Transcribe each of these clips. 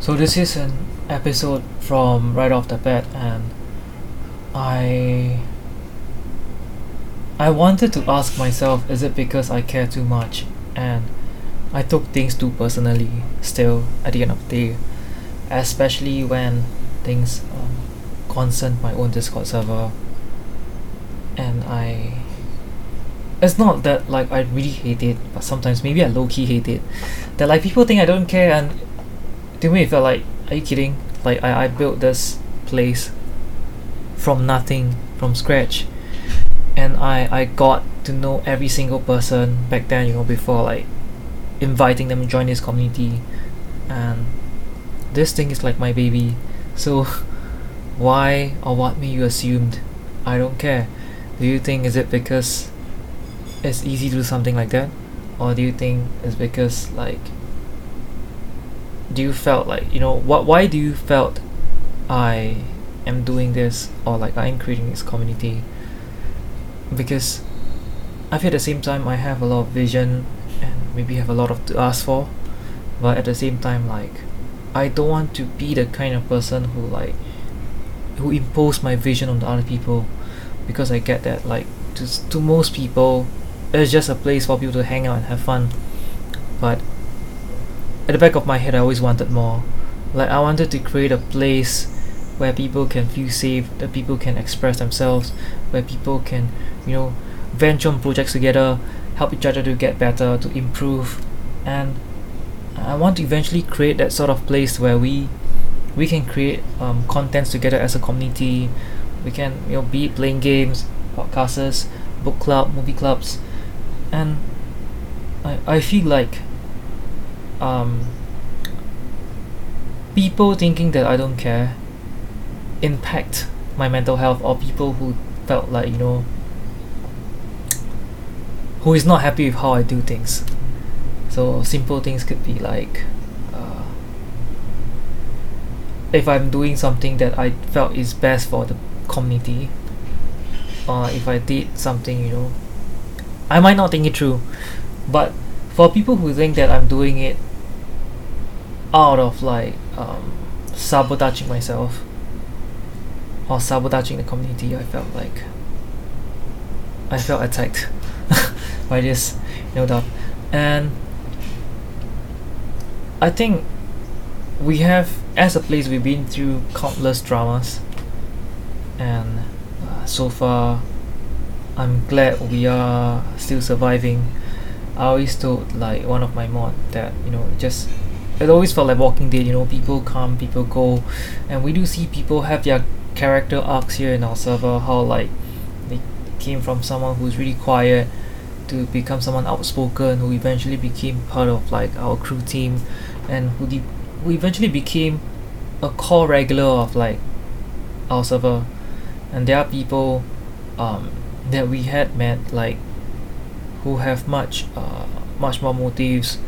So this is an episode from Rye off the bat, and I I wanted to ask myself, is it because I care too much and I took things too personally? Still, at the end of the day, especially when things um, concern my own Discord server, and I. It's not that like I really hate it, but sometimes maybe I low key hate it. That like people think I don't care, and to me it felt like, are you kidding? Like I, I built this place from nothing, from scratch, and I I got to know every single person back then. You know before like inviting them to join this community, and this thing is like my baby. So why or what made you assumed I don't care? Do you think is it because it's easy to do something like that? Or do you think it's because like do you felt like you know what why do you felt I am doing this or like I am creating this community? Because I feel at the same time I have a lot of vision and maybe have a lot of to ask for, but at the same time like I don't want to be the kind of person who like who impose my vision on the other people because I get that like to to most people it's just a place for people to hang out and have fun but at the back of my head I always wanted more. Like I wanted to create a place where people can feel safe that people can express themselves where people can you know venture on projects together help each other to get better to improve. And I want to eventually create that sort of place where we we can create um, contents together as a community. We can you know be playing games podcasts book club movie clubs. And I, I feel like um, people thinking that I don't care impact my mental health or people who felt like you know who is not happy with how I do things. So simple things could be like uh, if I'm doing something that I felt is best for the community or if I did something you know I might not think it through but for people who think that I'm doing it out of like um, sabotaging myself or sabotaging the community I felt like I felt attacked by this no doubt. And I think we have as a place we've been through countless dramas. And uh, so far I'm glad we are still surviving. I always told like one of my mod that you know just it always felt like Walking Dead you know people come people go and we do see people have their character arcs here in our server how like they came from someone who's really quiet to become someone outspoken who eventually became part of like our crew team and who, de- who eventually became a core regular of like our server. And there are people um, that we had met like who have much uh, much more motives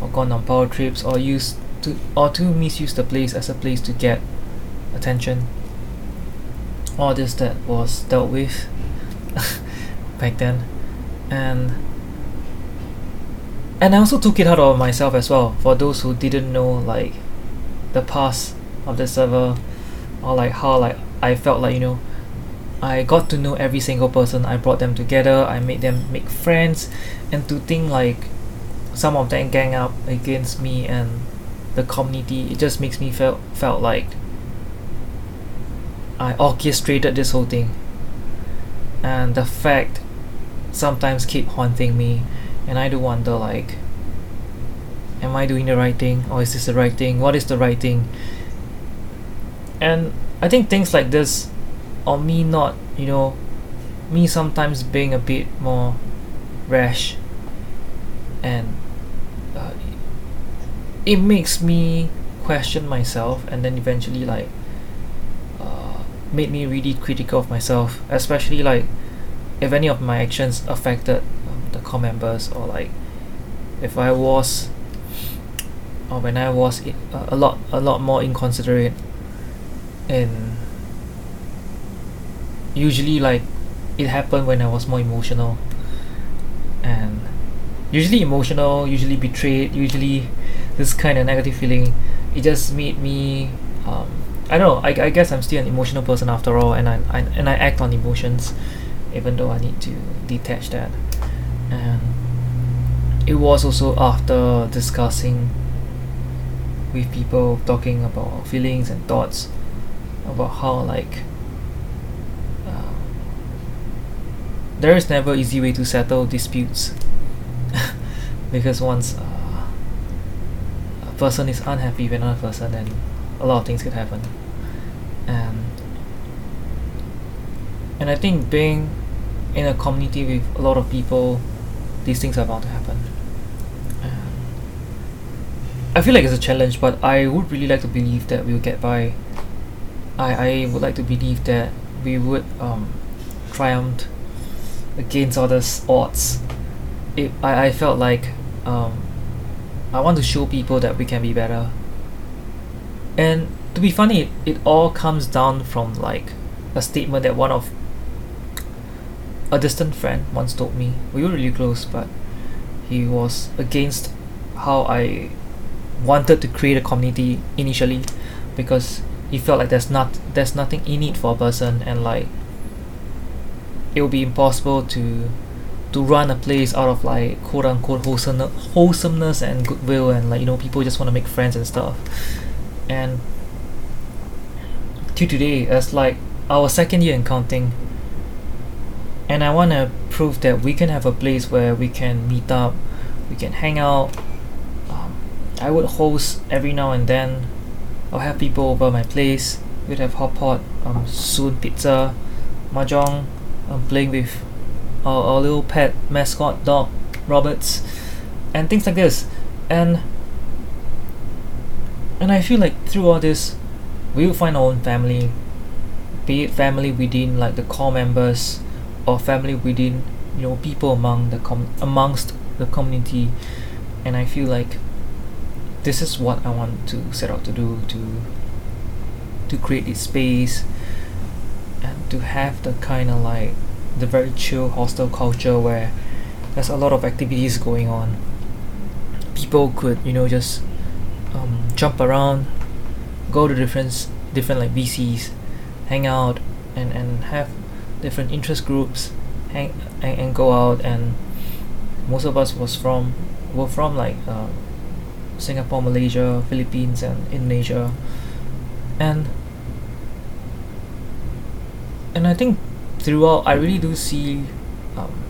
or gone on power trips or used to or to misuse the place as a place to get attention. All this that was dealt with back then. And and I also took it out of myself as well for those who didn't know like the past of the server or like how like I felt like you know I got to know every single person. I brought them together. I made them make friends. And to think like some of them gang up against me and the community it just makes me felt felt like I orchestrated this whole thing. And the fact sometimes keep haunting me and I do wonder like am I doing the right thing or is this the right thing what is the right thing? And I think things like this or me not you know me sometimes being a bit more rash and it makes me question myself and then eventually like uh, made me really critical of myself especially like if any of my actions affected um, the core members or like if I was or when I was i- a lot a lot more inconsiderate and usually like it happened when I was more emotional and usually emotional usually betrayed usually this kind of negative feeling it just made me um, I don't know I, I guess I'm still an emotional person after all and I, I and I act on emotions even though I need to detach that. And it was also after discussing with people talking about feelings and thoughts about how like uh, there is never easy way to settle disputes. Because once uh, person is unhappy with another person then a lot of things could happen. And and I think being in a community with a lot of people these things are bound to happen. I feel like it's a challenge but I would really like to believe that we'll get by. I, I would like to believe that we would um, triumph against all those odds. It, I, I felt like um, I want to show people that we can be better. And to be funny it, all comes down from like a statement that one of a distant friend once told me. We were really close but he was against how I wanted to create a community initially because he felt like there's not there's nothing in it for a person and like it would be impossible to to run a place out of like quote unquote wholesome, wholesomeness and goodwill and like you know people just want to make friends and stuff. And to today as like our second year in counting and I want to prove that we can have a place where we can meet up we can hang out. Um, I would host every now and then I'll have people over my place. We'd have hot pot um, soon pizza mahjong um, playing with our, our little pet mascot dog Roberts and things like this. And and I feel like through all this we will find our own family be it family within like the core members or family within you know people among the com- amongst the community. And I feel like this is what I want to set out to do to to create this space and to have the kind of like the very chill hostel culture where there's a lot of activities going on. People could you know just um, jump around go to different different like VCs hang out and and have different interest groups hang and, and go out. And most of us was from were from like uh, Singapore Malaysia Philippines and Indonesia. And and I think throughout I really do see um,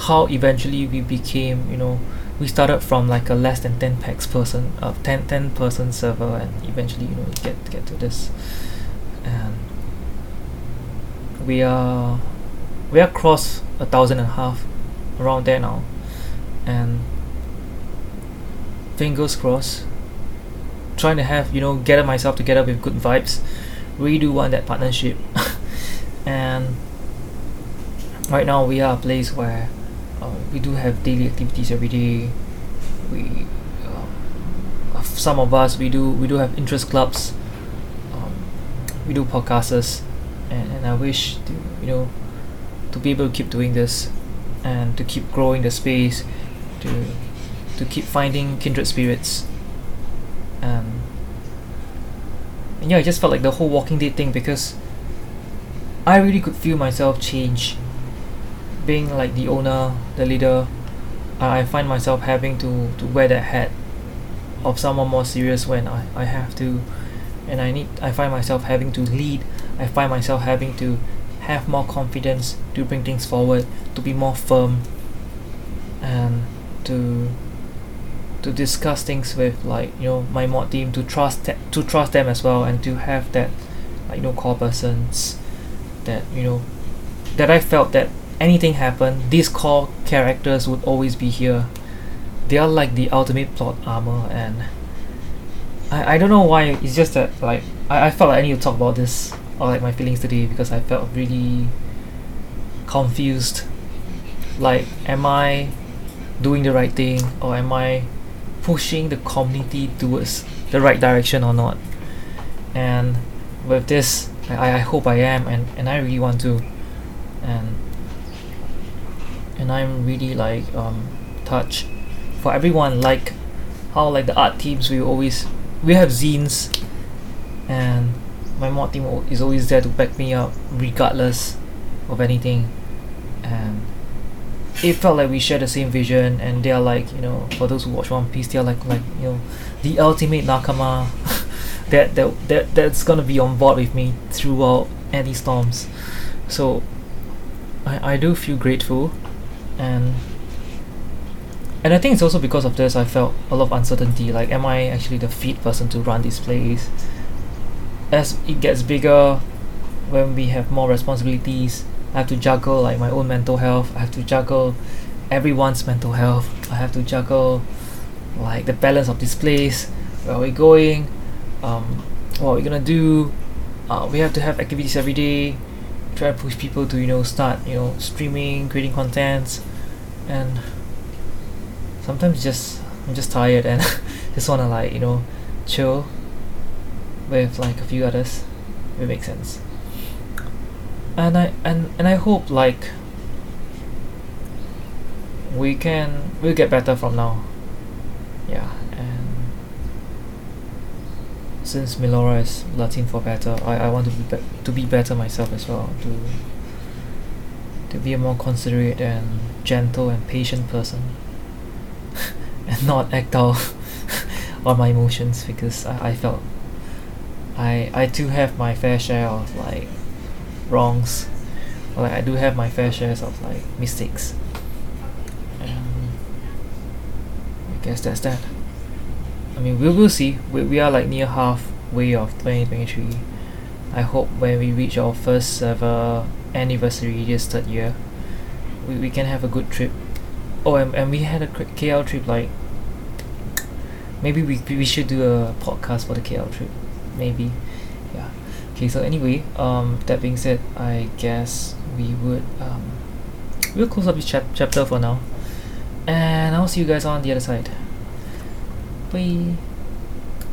how eventually we became you know we started from like a less than 10 packs person uh, 10, 10 person server and eventually you know get get to this. And we are we are cross a thousand and a half around there now. And fingers crossed trying to have you know gather myself together with good vibes really do want that partnership and right now we are a place where uh, we do have daily activities every day. We uh, some of us we do we do have interest clubs. Um, we do podcasts. And, and I wish to you know to be able to keep doing this and to keep growing the space to to keep finding kindred spirits. And, and yeah I just felt like the whole walking dead thing because I really could feel myself change. Being like the owner the leader I find myself having to, to wear that hat of someone more serious when I, I have to. And I need I find myself having to lead. I find myself having to have more confidence to bring things forward to be more firm and to to discuss things with like you know my mod team to trust to trust them as well and to have that like you know core persons that you know that I felt that anything happened, these core characters would always be here. They are like the ultimate plot armor and I, I don't know why it's just that like I, I felt like I need to talk about this or like my feelings today because I felt really confused. Like am I doing the right thing or am I pushing the community towards the right direction or not? And with this I, I hope I am and, and I really want to. And and I'm really like um touched for everyone like how like the art teams we always we have zines and my mod team is always there to back me up regardless of anything. And it felt like we share the same vision and they are like you know for those who watch one piece they are like like you know the ultimate nakama that, that that that's gonna be on board with me throughout any storms. So I, I do feel grateful and and I think it's also because of this I felt a lot of uncertainty like am I actually the fit person to run this place? As it gets bigger when we have more responsibilities I have to juggle like my own mental health I have to juggle everyone's mental health I have to juggle like the balance of this place where are we going um, what are gonna do uh, we have to have activities every day. Try to push people to you know start you know streaming creating contents. And sometimes just I'm just tired and just wanna like you know chill with like a few others if it makes sense. And I and and I hope like we can we'll get better from now. Yeah since Meliora is Latin for better I, I want to be, be to be better myself as well to to be a more considerate and gentle and patient person and not act out on my emotions because I, I felt I I too have my fair share of like wrongs. Like I do have my fair shares of like mistakes. And I guess that's that I mean we will see. We, we are like near halfway of 2023 I hope when we reach our first ever anniversary this third year we, we can have a good trip. Oh and, and we had a KL trip like maybe we, we should do a podcast for the KL trip. Maybe. Yeah. Okay so anyway um that being said I guess we would um we'll close up this chap- chapter for now. And I'll see you guys on the other side 不一